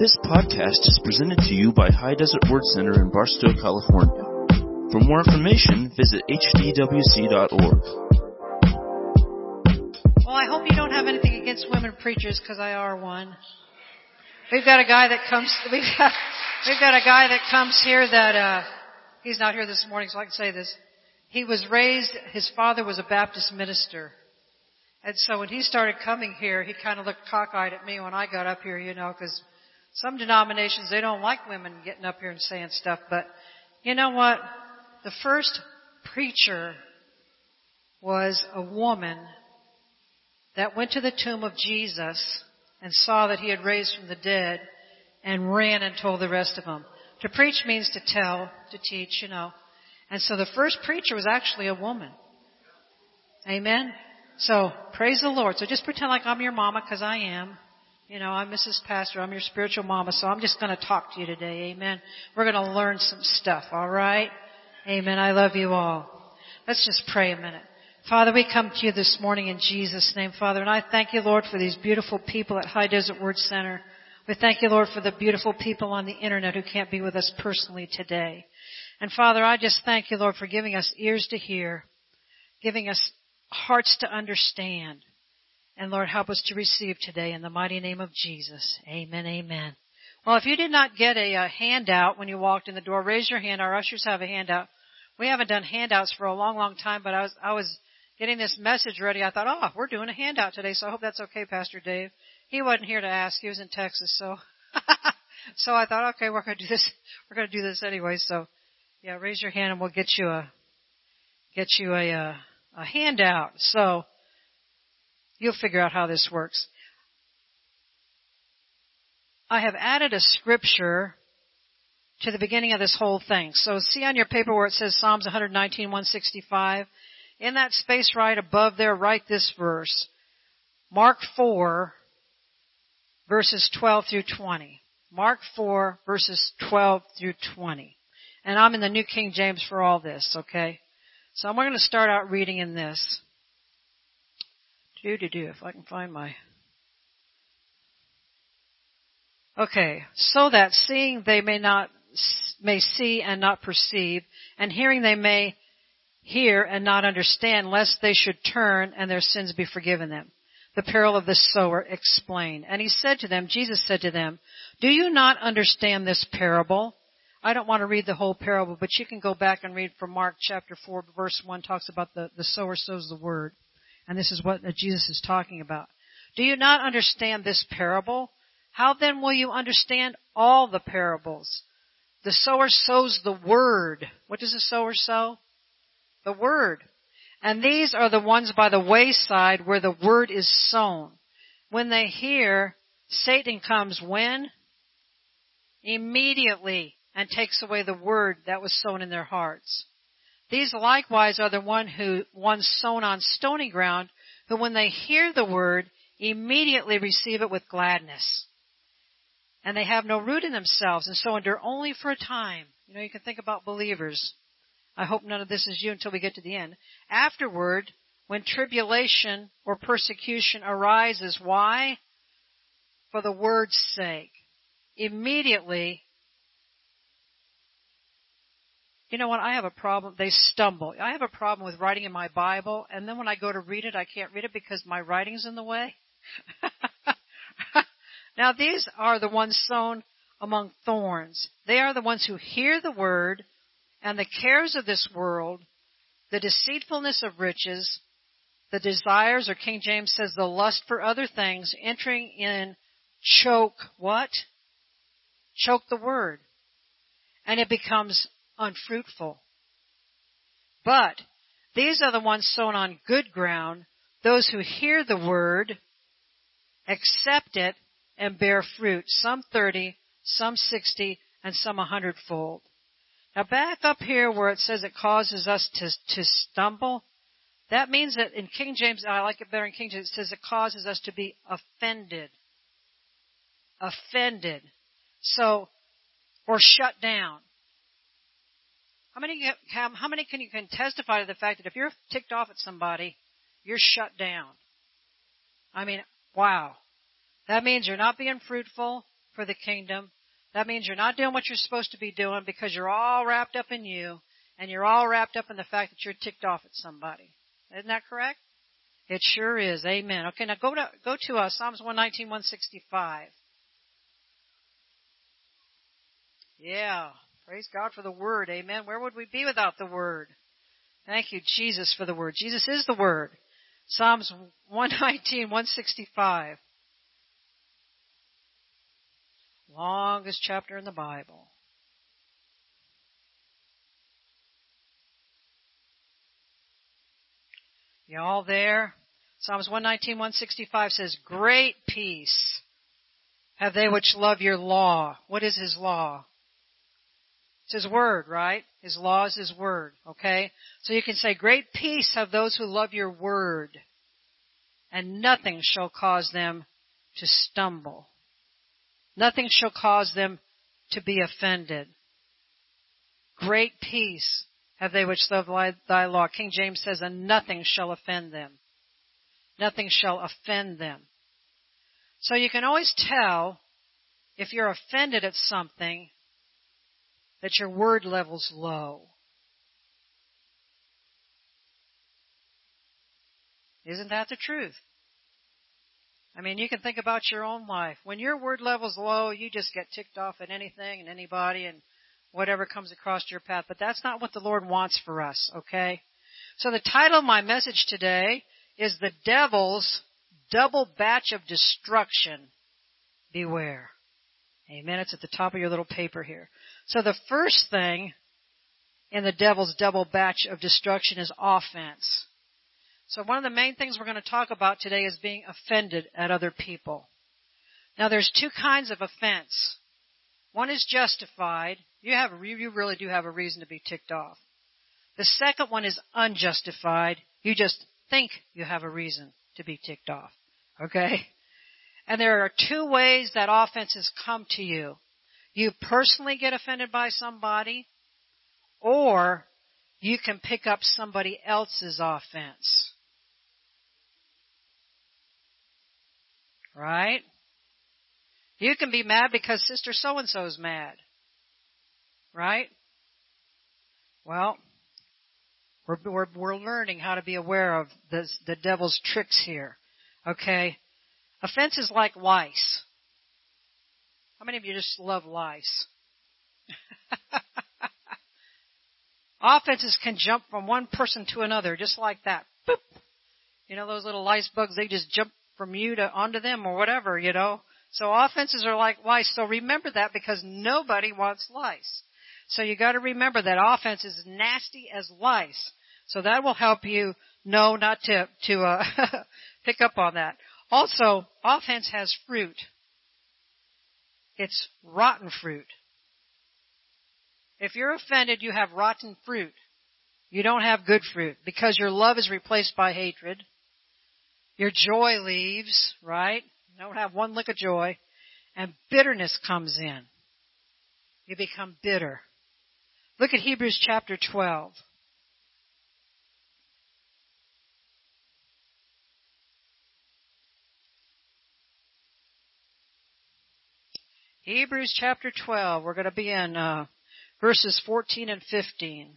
This podcast is presented to you by High Desert Word Center in Barstow, California. For more information, visit hdwc.org. Well, I hope you don't have anything against women preachers because I are one. We've got a guy that comes, we've got, we've got a guy that comes here that, uh, he's not here this morning so I can say this. He was raised, his father was a Baptist minister. And so when he started coming here, he kind of looked cockeyed at me when I got up here, you know, because some denominations, they don't like women getting up here and saying stuff, but you know what? The first preacher was a woman that went to the tomb of Jesus and saw that he had raised from the dead and ran and told the rest of them. To preach means to tell, to teach, you know. And so the first preacher was actually a woman. Amen? So, praise the Lord. So just pretend like I'm your mama, because I am. You know, I'm Mrs. Pastor. I'm your spiritual mama, so I'm just going to talk to you today. Amen. We're going to learn some stuff, all right? Amen. I love you all. Let's just pray a minute. Father, we come to you this morning in Jesus' name, Father, and I thank you, Lord, for these beautiful people at High Desert Word Center. We thank you, Lord, for the beautiful people on the internet who can't be with us personally today. And Father, I just thank you, Lord, for giving us ears to hear, giving us hearts to understand, and Lord, help us to receive today in the mighty name of Jesus. Amen, amen. Well, if you did not get a, a, handout when you walked in the door, raise your hand. Our ushers have a handout. We haven't done handouts for a long, long time, but I was, I was getting this message ready. I thought, oh, we're doing a handout today, so I hope that's okay, Pastor Dave. He wasn't here to ask. He was in Texas, so, so I thought, okay, we're going to do this. We're going to do this anyway. So, yeah, raise your hand and we'll get you a, get you a, a, a handout. So, You'll figure out how this works. I have added a scripture to the beginning of this whole thing. So see on your paper where it says Psalms 119, 165. In that space right above there, write this verse. Mark 4, verses 12 through 20. Mark 4, verses 12 through 20. And I'm in the New King James for all this, okay? So I'm going to start out reading in this. Do do do. If I can find my. Okay, so that seeing they may not may see and not perceive, and hearing they may hear and not understand, lest they should turn and their sins be forgiven them. The parable of the sower explained. And he said to them, Jesus said to them, Do you not understand this parable? I don't want to read the whole parable, but you can go back and read from Mark chapter 4 verse 1 talks about the, the sower sows the word. And this is what uh, Jesus is talking about. Do you not understand this parable? How then will you understand all the parables? The sower sows the word. What does the sower sow? The word. And these are the ones by the wayside where the word is sown. When they hear, Satan comes when? Immediately and takes away the word that was sown in their hearts. These likewise are the one who, ones sown on stony ground, who when they hear the word, immediately receive it with gladness. And they have no root in themselves, and so endure only for a time. You know, you can think about believers. I hope none of this is you until we get to the end. Afterward, when tribulation or persecution arises, why? For the word's sake. Immediately you know what? I have a problem. They stumble. I have a problem with writing in my Bible, and then when I go to read it, I can't read it because my writing's in the way. now, these are the ones sown among thorns. They are the ones who hear the word, and the cares of this world, the deceitfulness of riches, the desires, or King James says the lust for other things, entering in, choke what? Choke the word. And it becomes unfruitful. But these are the ones sown on good ground, those who hear the word, accept it, and bear fruit, some 30, some 60, and some a hundredfold. Now back up here where it says it causes us to, to stumble, that means that in King James, I like it better in King James, it says it causes us to be offended. Offended. So, or shut down. How many, how many can you can testify to the fact that if you're ticked off at somebody, you're shut down? I mean, wow. That means you're not being fruitful. for the kingdom. That means you're not doing what you're supposed to be doing because you're all wrapped up in you and you're all wrapped up in the fact that you're ticked off at somebody. Isn't that correct? It sure is. Amen. Okay, now go to go to uh, Psalms 119, 165. Yeah. Praise God for the Word. Amen. Where would we be without the Word? Thank you, Jesus, for the Word. Jesus is the Word. Psalms 119, 165. Longest chapter in the Bible. You all there? Psalms 119, 165 says, Great peace have they which love your law. What is his law? It's his word, right? His law is his word, okay? So you can say, Great peace have those who love your word, and nothing shall cause them to stumble. Nothing shall cause them to be offended. Great peace have they which love thy law. King James says, and nothing shall offend them. Nothing shall offend them. So you can always tell if you're offended at something that your word level's low. Isn't that the truth? I mean, you can think about your own life. When your word level's low, you just get ticked off at anything and anybody and whatever comes across your path. But that's not what the Lord wants for us, okay? So the title of my message today is The Devil's Double Batch of Destruction. Beware. Amen. It's at the top of your little paper here. So the first thing in the devil's double batch of destruction is offense. So one of the main things we're going to talk about today is being offended at other people. Now there's two kinds of offense. One is justified. You have, you really do have a reason to be ticked off. The second one is unjustified. You just think you have a reason to be ticked off. Okay? And there are two ways that offenses come to you. You personally get offended by somebody, or you can pick up somebody else's offense. Right? You can be mad because sister so and so is mad. Right? Well, we're, we're, we're learning how to be aware of the, the devil's tricks here. Okay? Offense is like lice. How many of you just love lice? Offenses can jump from one person to another just like that. Boop. You know those little lice bugs, they just jump from you to onto them or whatever, you know. So offenses are like lice. So remember that because nobody wants lice. So you gotta remember that offense is nasty as lice. So that will help you know not to, to, uh, pick up on that. Also, offense has fruit. It's rotten fruit. If you're offended, you have rotten fruit. You don't have good fruit because your love is replaced by hatred. Your joy leaves, right? You don't have one lick of joy. And bitterness comes in. You become bitter. Look at Hebrews chapter 12. Hebrews chapter 12. We're going to be in uh, verses 14 and 15.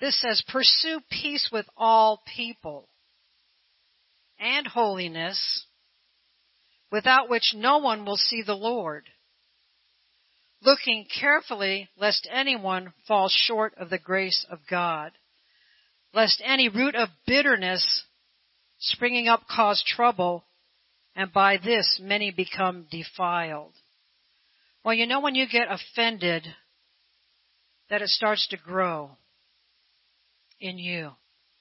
This says, Pursue peace with all people and holiness, without which no one will see the Lord. Looking carefully lest anyone fall short of the grace of God, lest any root of bitterness springing up cause trouble, and by this many become defiled. Well, you know when you get offended that it starts to grow in you.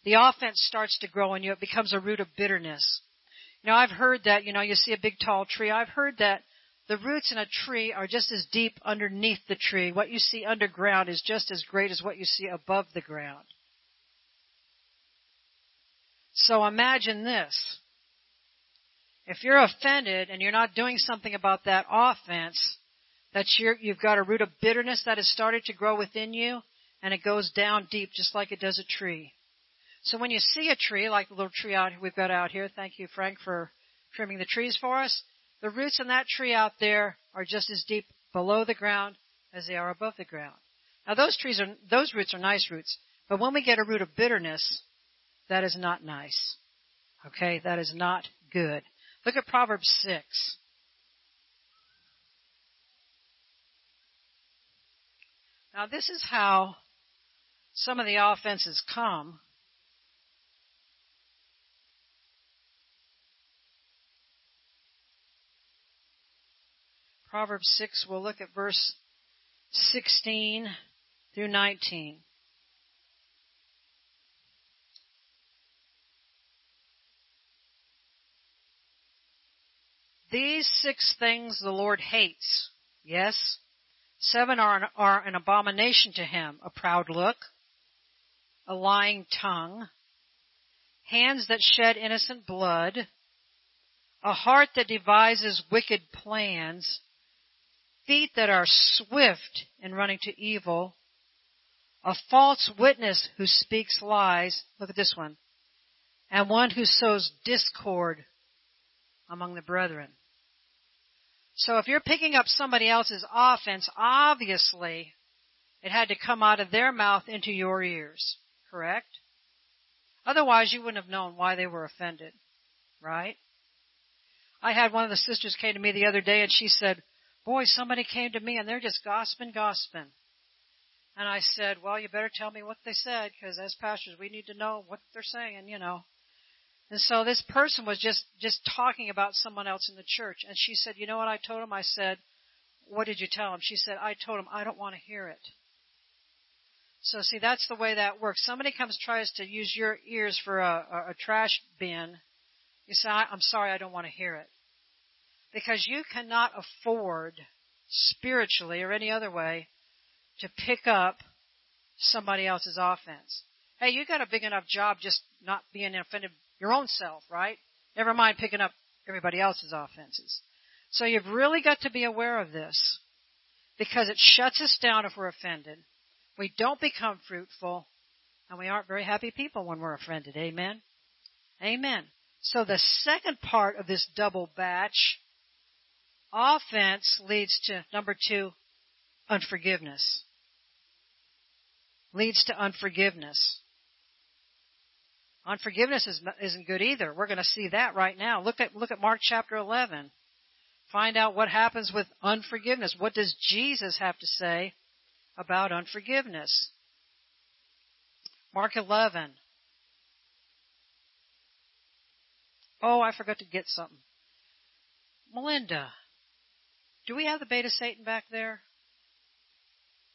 The offense starts to grow in you. It becomes a root of bitterness. You know, I've heard that, you know, you see a big tall tree. I've heard that the roots in a tree are just as deep underneath the tree. What you see underground is just as great as what you see above the ground. So imagine this. If you're offended and you're not doing something about that offense, that you've got a root of bitterness that has started to grow within you, and it goes down deep just like it does a tree. So when you see a tree, like the little tree out we've got out here, thank you Frank for trimming the trees for us. The roots in that tree out there are just as deep below the ground as they are above the ground. Now those trees are, those roots are nice roots, but when we get a root of bitterness, that is not nice. Okay, that is not good. Look at Proverbs 6. Now this is how some of the offenses come. Proverbs 6, we'll look at verse 16 through 19. These six things the Lord hates. Yes. Seven are an, are an abomination to him. A proud look, a lying tongue, hands that shed innocent blood, a heart that devises wicked plans, feet that are swift in running to evil, a false witness who speaks lies. Look at this one. And one who sows discord among the brethren. So if you're picking up somebody else's offense, obviously it had to come out of their mouth into your ears, correct? Otherwise you wouldn't have known why they were offended, right? I had one of the sisters came to me the other day and she said, boy, somebody came to me and they're just gossiping, gossiping. And I said, well, you better tell me what they said because as pastors we need to know what they're saying, you know. And so this person was just, just talking about someone else in the church. And she said, you know what I told him? I said, what did you tell him? She said, I told him I don't want to hear it. So see, that's the way that works. Somebody comes, tries to use your ears for a, a, a trash bin. You say, I'm sorry, I don't want to hear it. Because you cannot afford spiritually or any other way to pick up somebody else's offense. Hey, you got a big enough job just not being offended your own self, right? Never mind picking up everybody else's offenses. So you've really got to be aware of this because it shuts us down if we're offended. We don't become fruitful and we aren't very happy people when we're offended. Amen. Amen. So the second part of this double batch offense leads to number two, unforgiveness. Leads to unforgiveness. Unforgiveness is, isn't good either. We're going to see that right now. Look at, look at Mark chapter 11. Find out what happens with unforgiveness. What does Jesus have to say about unforgiveness? Mark 11. Oh, I forgot to get something. Melinda, do we have the Bait of Satan back there?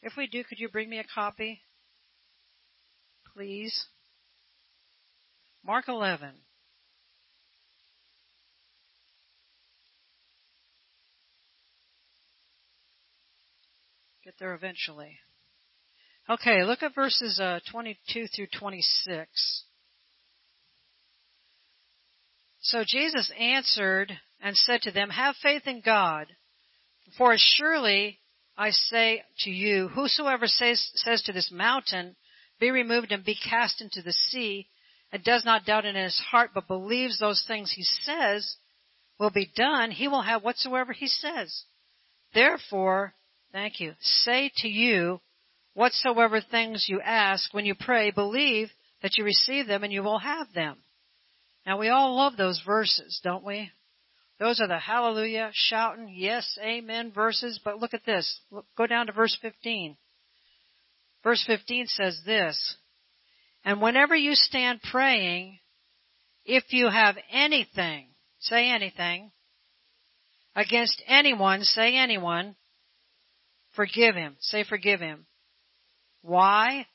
If we do, could you bring me a copy? Please. Mark 11. Get there eventually. Okay, look at verses uh, 22 through 26. So Jesus answered and said to them, Have faith in God, for surely I say to you, whosoever says, says to this mountain, Be removed and be cast into the sea, and does not doubt in his heart, but believes those things he says will be done, he will have whatsoever he says. Therefore, thank you, say to you, whatsoever things you ask when you pray, believe that you receive them and you will have them. Now we all love those verses, don't we? Those are the hallelujah, shouting, yes, amen verses, but look at this. Go down to verse 15. Verse 15 says this, and whenever you stand praying, if you have anything, say anything, against anyone, say anyone, forgive him. Say forgive him. Why?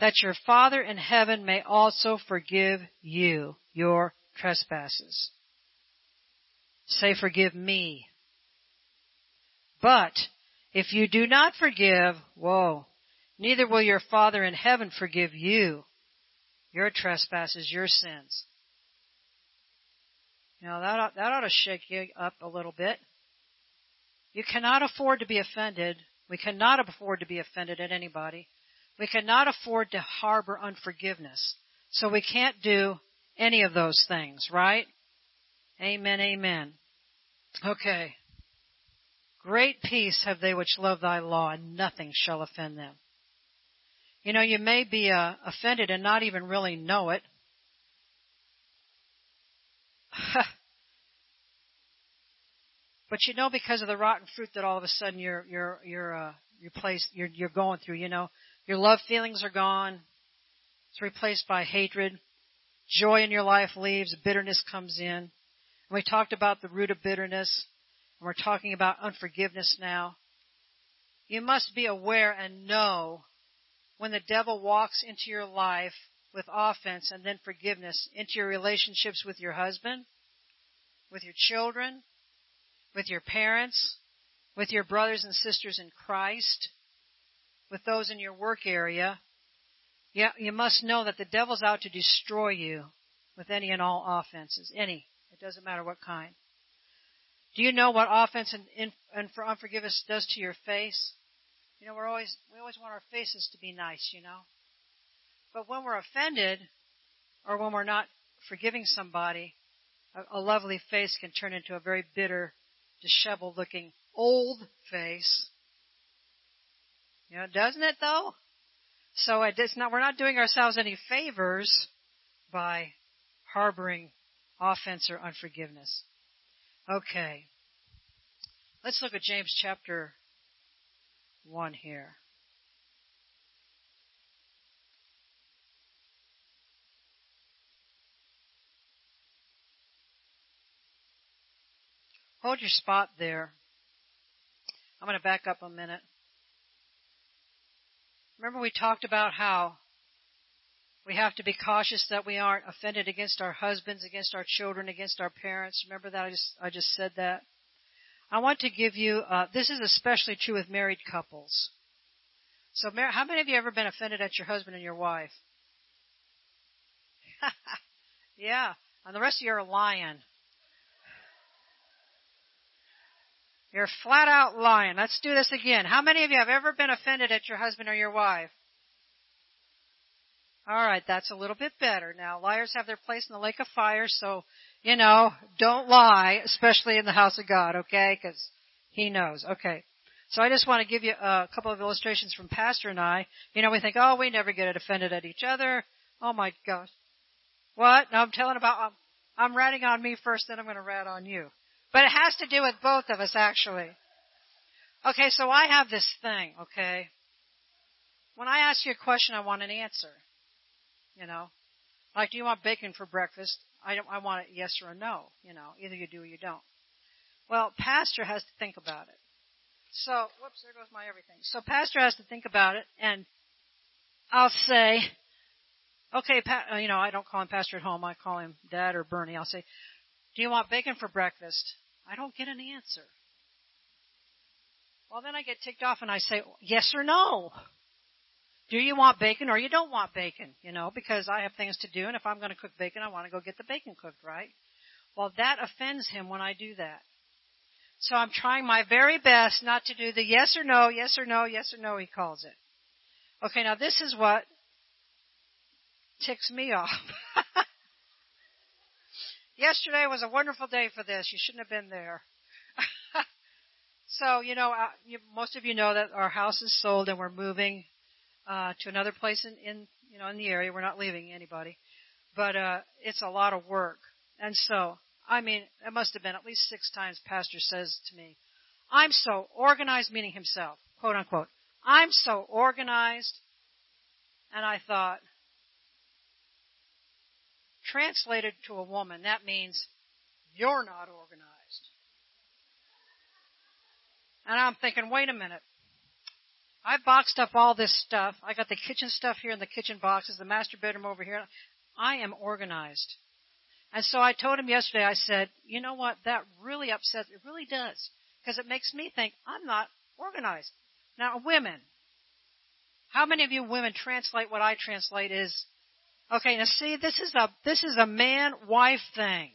That your Father in heaven may also forgive you your trespasses. Say forgive me. But if you do not forgive, whoa, neither will your Father in heaven forgive you your trespasses, your sins. Now that ought, that ought to shake you up a little bit. You cannot afford to be offended. We cannot afford to be offended at anybody. We cannot afford to harbor unforgiveness. So we can't do any of those things, right? Amen, amen. Okay. Great peace have they which love thy law, and nothing shall offend them. You know, you may be uh, offended and not even really know it. but you know, because of the rotten fruit that all of a sudden you're you're you're uh, you're you're you're going through. You know, your love feelings are gone. It's replaced by hatred. Joy in your life leaves. Bitterness comes in. And we talked about the root of bitterness. And we're talking about unforgiveness now. You must be aware and know when the devil walks into your life with offense and then forgiveness into your relationships with your husband, with your children, with your parents, with your brothers and sisters in Christ, with those in your work area. Yeah, you must know that the devil's out to destroy you with any and all offenses. Any. It doesn't matter what kind. Do you know what offense and, and for unforgiveness does to your face? You know, we're always we always want our faces to be nice, you know. But when we're offended, or when we're not forgiving somebody, a, a lovely face can turn into a very bitter, disheveled-looking old face. You know, doesn't it though? So it's not, we're not doing ourselves any favors by harboring offense or unforgiveness. Okay. Let's look at James chapter 1 here. Hold your spot there. I'm going to back up a minute. Remember we talked about how we have to be cautious that we aren't offended against our husbands, against our children, against our parents. Remember that I just I just said that. I want to give you. Uh, this is especially true with married couples. So, how many of you ever been offended at your husband and your wife? yeah, and the rest of you are lying. You're flat out lying. Let's do this again. How many of you have ever been offended at your husband or your wife? All right, that's a little bit better. Now, liars have their place in the lake of fire, so, you know, don't lie, especially in the house of God, okay? Because he knows. Okay. So I just want to give you a couple of illustrations from Pastor and I. You know, we think, oh, we never get offended at each other. Oh my gosh. What? No, I'm telling about, I'm, I'm ratting on me first, then I'm going to rat on you. But it has to do with both of us, actually. Okay, so I have this thing, okay? When I ask you a question, I want an answer. You know, like, do you want bacon for breakfast? I don't. I want it yes or no. You know, either you do or you don't. Well, pastor has to think about it. So, whoops, there goes my everything. So, pastor has to think about it, and I'll say, okay, pa- uh, you know, I don't call him pastor at home. I call him dad or Bernie. I'll say, do you want bacon for breakfast? I don't get an answer. Well, then I get ticked off and I say, yes or no do you want bacon or you don't want bacon? You know, because I have things to do, and if I'm going to cook bacon, I want to go get the bacon cooked, right? Well, that offends him when I do that. So I'm trying my very best not to do the yes or no, yes or no, yes or no, he calls it. Okay, now this is what ticks me off. Yesterday was a wonderful day for this. You shouldn't have been there. so, you know, uh, you, most of you know that our house is sold and we're moving uh, to another place in, in you know in the area. We're not leaving anybody, but uh, it's a lot of work. And so, I mean, it must have been at least six times. Pastor says to me, "I'm so organized," meaning himself, quote unquote. I'm so organized, and I thought, translated to a woman, that means you're not organized. And I'm thinking, wait a minute. I boxed up all this stuff. I got the kitchen stuff here in the kitchen boxes, the master bedroom over here. I am organized. And so I told him yesterday, I said, you know what? That really upsets, it really does. Because it makes me think I'm not organized. Now, women. How many of you women translate what I translate is, okay, now see, this is a, this is a man-wife thing.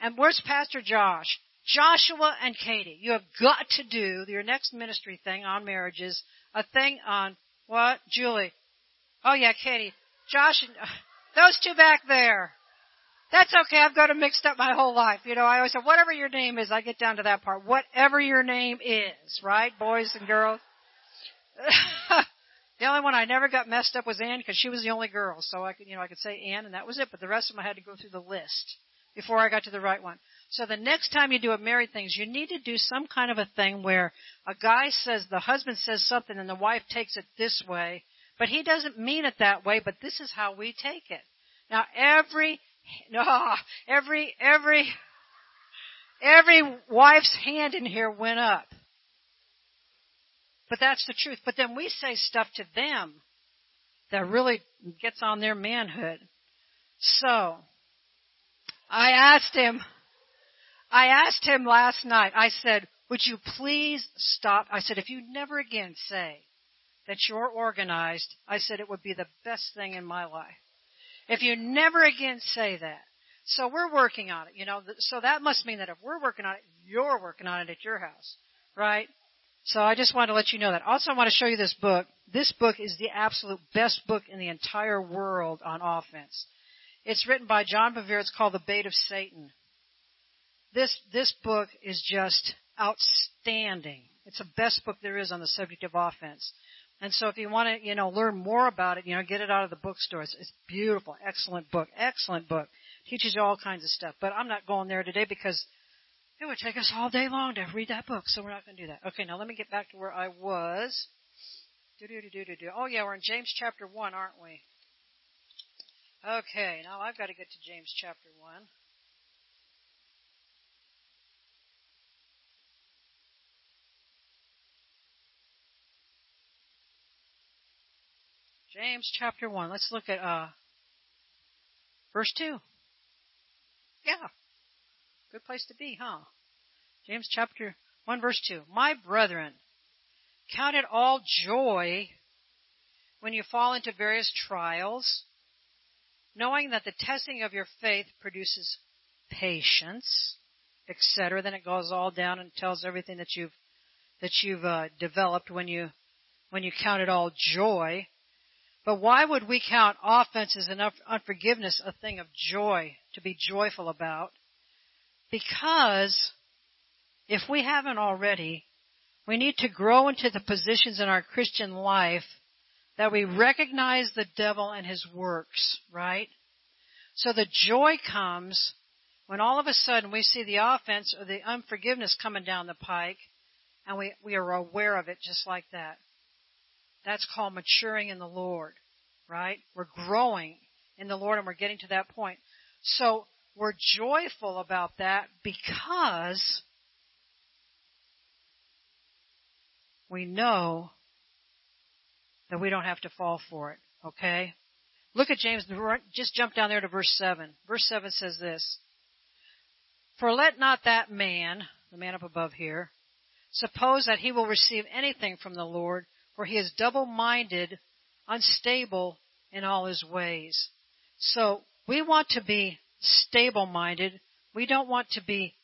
And where's Pastor Josh? Joshua and Katie, you have got to do your next ministry thing on marriages, a thing on what? Julie. Oh yeah, Katie. Josh and, Those two back there. That's okay. I've got it mixed up my whole life. You know, I always say, whatever your name is, I get down to that part. Whatever your name is, right? Boys and girls. the only one I never got messed up was Ann because she was the only girl. So I could, you know, I could say Ann and that was it. But the rest of them I had to go through the list before I got to the right one. So the next time you do a married things, you need to do some kind of a thing where a guy says, the husband says something and the wife takes it this way, but he doesn't mean it that way, but this is how we take it. Now every, no, every, every, every wife's hand in here went up. But that's the truth. But then we say stuff to them that really gets on their manhood. So, I asked him, I asked him last night, I said, would you please stop? I said, if you never again say that you're organized, I said it would be the best thing in my life. If you never again say that. So we're working on it, you know, so that must mean that if we're working on it, you're working on it at your house, right? So I just want to let you know that. Also, I want to show you this book. This book is the absolute best book in the entire world on offense. It's written by John Bevere. It's called The Bait of Satan. This, this book is just outstanding. It's the best book there is on the subject of offense. And so if you want to, you know, learn more about it, you know, get it out of the bookstores. It's beautiful. Excellent book. Excellent book. Teaches you all kinds of stuff. But I'm not going there today because it would take us all day long to read that book, so we're not going to do that. Okay, now let me get back to where I was. Oh yeah, we're in James chapter 1, aren't we? Okay, now I've got to get to James chapter 1. James chapter 1. Let's look at uh, verse 2. Yeah. Good place to be, huh? James chapter 1 verse 2. My brethren, count it all joy when you fall into various trials, knowing that the testing of your faith produces patience, etc. Then it goes all down and tells everything that you've that you've uh, developed when you when you count it all joy. But why would we count offenses and unforgiveness a thing of joy to be joyful about? Because if we haven't already, we need to grow into the positions in our Christian life that we recognize the devil and his works, right? So the joy comes when all of a sudden we see the offense or the unforgiveness coming down the pike and we, we are aware of it just like that. That's called maturing in the Lord, right? We're growing in the Lord and we're getting to that point. So we're joyful about that because we know that we don't have to fall for it. Okay? Look at James, just jump down there to verse 7. Verse 7 says this. For let not that man, the man up above here, suppose that he will receive anything from the Lord, for he is double-minded, unstable in all his ways. So, we want to be stable minded. We don't want to be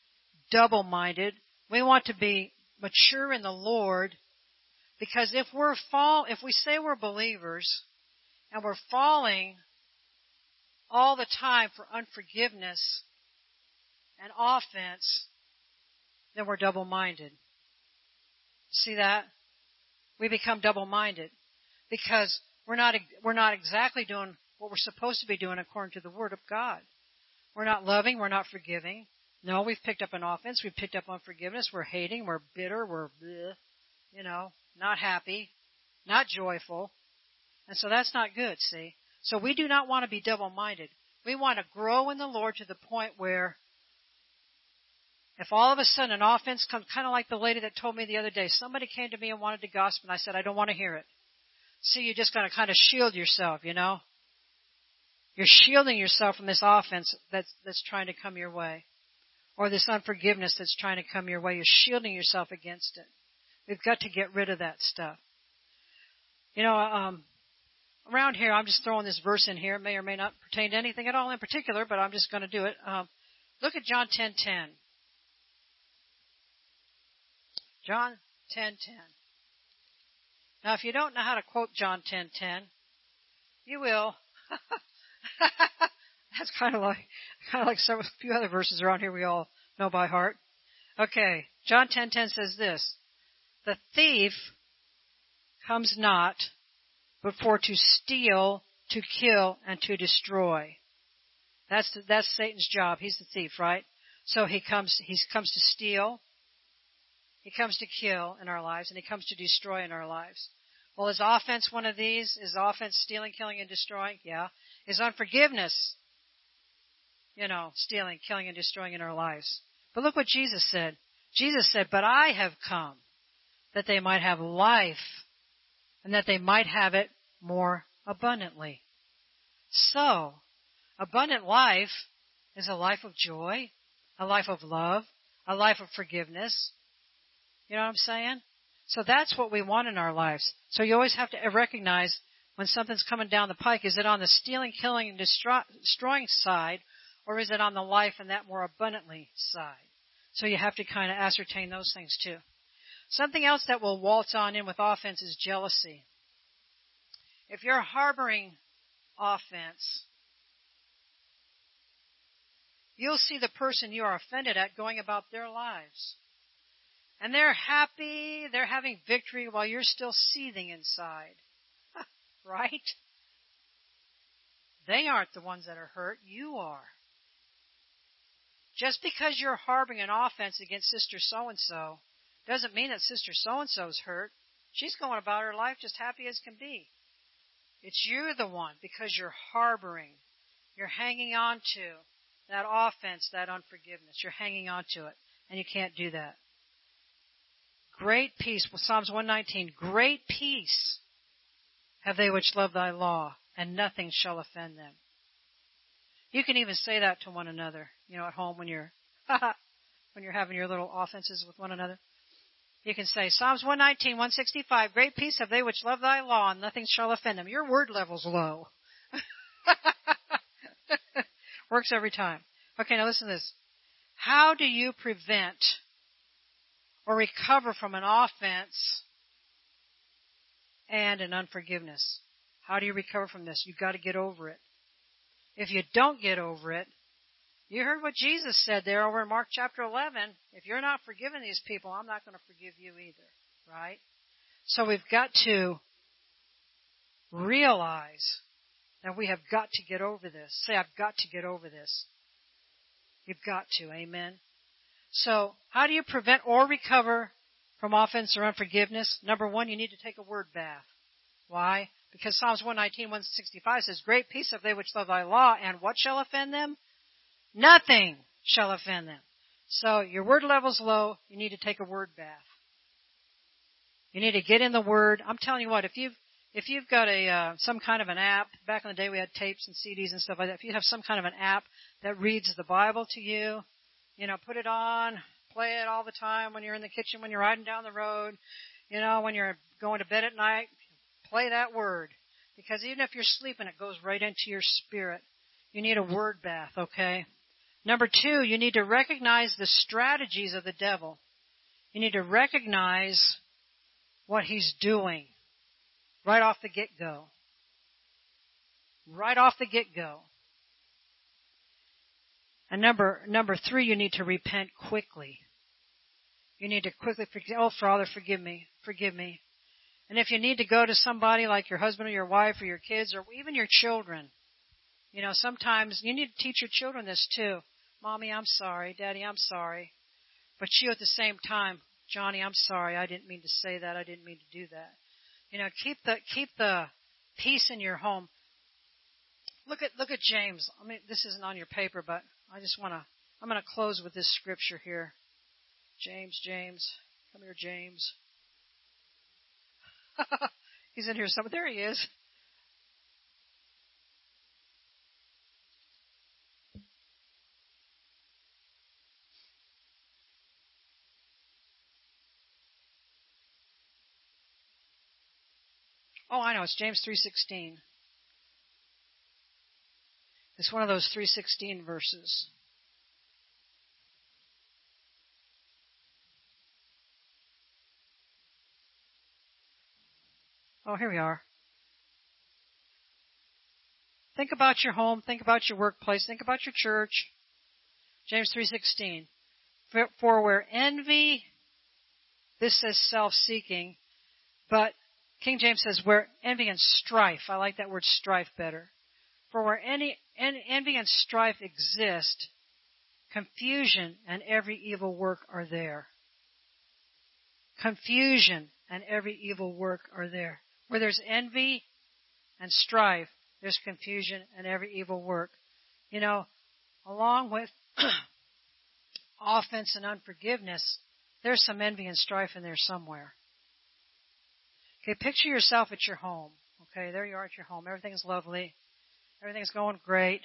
double minded. We want to be mature in the Lord because if we're fall, if we say we're believers and we're falling all the time for unforgiveness and offense, then we're double minded. See that? We become double minded because we're not, we're not exactly doing what we're supposed to be doing according to the Word of God. We're not loving. We're not forgiving. No, we've picked up an offense. We've picked up unforgiveness. We're hating. We're bitter. We're, bleh, you know, not happy, not joyful. And so that's not good, see? So we do not want to be double-minded. We want to grow in the Lord to the point where if all of a sudden an offense comes, kind of like the lady that told me the other day, somebody came to me and wanted to gossip and I said, I don't want to hear it. See, you're just got to kind of shield yourself, you know? You're shielding yourself from this offense that's, that's trying to come your way. Or this unforgiveness that's trying to come your way. You're shielding yourself against it. We've got to get rid of that stuff. You know, um, around here, I'm just throwing this verse in here. It may or may not pertain to anything at all in particular, but I'm just going to do it. Um, look at John 10:10. John 10:10. Now, if you don't know how to quote John 10:10, you will That's kind of like kind of like some a few other verses around here we all know by heart. Okay, John 10:10 says this: "The thief comes not but for to steal, to kill, and to destroy." That's that's Satan's job. He's the thief, right? So he comes he comes to steal, he comes to kill in our lives, and he comes to destroy in our lives. Well, is offense one of these? Is offense stealing, killing, and destroying? Yeah. Is unforgiveness, you know, stealing, killing, and destroying in our lives? But look what Jesus said. Jesus said, But I have come that they might have life and that they might have it more abundantly. So, abundant life is a life of joy, a life of love, a life of forgiveness. You know what I'm saying? So that's what we want in our lives. So you always have to recognize when something's coming down the pike, is it on the stealing, killing, and destroying side, or is it on the life and that more abundantly side? So you have to kind of ascertain those things too. Something else that will waltz on in with offense is jealousy. If you're harboring offense, you'll see the person you are offended at going about their lives. And they're happy, they're having victory while you're still seething inside. right? They aren't the ones that are hurt, you are. Just because you're harboring an offense against Sister so and so doesn't mean that Sister so and so's hurt. She's going about her life just happy as can be. It's you the one because you're harboring. You're hanging on to that offense, that unforgiveness. You're hanging on to it. And you can't do that. Great peace. Psalms 119. Great peace have they which love thy law, and nothing shall offend them. You can even say that to one another, you know, at home when you're, when you're having your little offenses with one another. You can say, Psalms 119, 165, great peace have they which love thy law, and nothing shall offend them. Your word level's low. Works every time. Okay, now listen to this. How do you prevent or recover from an offense and an unforgiveness? How do you recover from this? You've got to get over it. If you don't get over it, you heard what Jesus said there over in Mark chapter 11. If you're not forgiving these people, I'm not going to forgive you either. Right? So we've got to realize that we have got to get over this. Say, I've got to get over this. You've got to. Amen. So, how do you prevent or recover from offense or unforgiveness? Number one, you need to take a word bath. Why? Because Psalms 119, 165 says, Great peace have they which love thy law, and what shall offend them? Nothing shall offend them. So, your word level's low, you need to take a word bath. You need to get in the Word. I'm telling you what, if you've if you've got a uh, some kind of an app, back in the day we had tapes and CDs and stuff like that. If you have some kind of an app that reads the Bible to you, you know, put it on, play it all the time when you're in the kitchen, when you're riding down the road, you know, when you're going to bed at night, play that word. Because even if you're sleeping, it goes right into your spirit. You need a word bath, okay? Number two, you need to recognize the strategies of the devil. You need to recognize what he's doing right off the get go. Right off the get go. And number, number three, you need to repent quickly. You need to quickly forgive, oh Father, forgive me, forgive me. And if you need to go to somebody like your husband or your wife or your kids or even your children, you know, sometimes you need to teach your children this too. Mommy, I'm sorry. Daddy, I'm sorry. But you at the same time, Johnny, I'm sorry. I didn't mean to say that. I didn't mean to do that. You know, keep the keep the peace in your home. Look at look at James. I mean, this isn't on your paper, but I just want to, I'm going to close with this scripture here. James, James. Come here, James. He's in here somewhere. There he is. Oh, I know. It's James 3:16. It's one of those 316 verses. Oh, here we are. Think about your home, think about your workplace, think about your church. James 3:16. For where envy this says self-seeking, but King James says where envy and strife. I like that word strife better. For where any envy and strife exist, confusion and every evil work are there. Confusion and every evil work are there. Where there's envy and strife, there's confusion and every evil work. You know, along with offense and unforgiveness, there's some envy and strife in there somewhere. Okay, picture yourself at your home. Okay, there you are at your home. Everything's lovely. Everything's going great.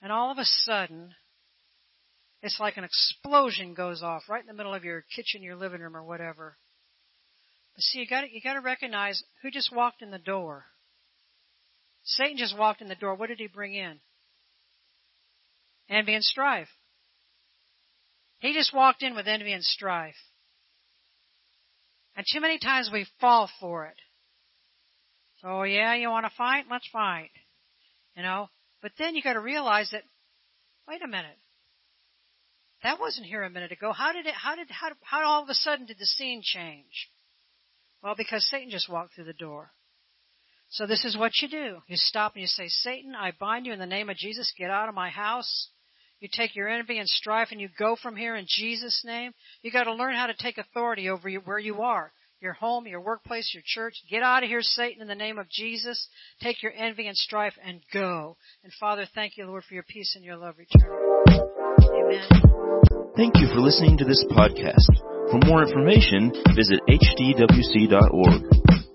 And all of a sudden, it's like an explosion goes off right in the middle of your kitchen, your living room, or whatever. But see, you got you got to recognize who just walked in the door. Satan just walked in the door. What did he bring in? Envy and strife. He just walked in with envy and strife. And too many times we fall for it. Oh yeah, you want to fight? Let's fight. You know? But then you gotta realize that, wait a minute. That wasn't here a minute ago. How did it, how did, how, how all of a sudden did the scene change? Well, because Satan just walked through the door. So this is what you do. You stop and you say, Satan, I bind you in the name of Jesus. Get out of my house. You take your envy and strife and you go from here in Jesus' name. You got to learn how to take authority over where you are. Your home, your workplace, your church. Get out of here, Satan, in the name of Jesus. Take your envy and strife and go. And Father, thank you, Lord, for your peace and your love return. Amen. Thank you for listening to this podcast. For more information, visit hdwc.org.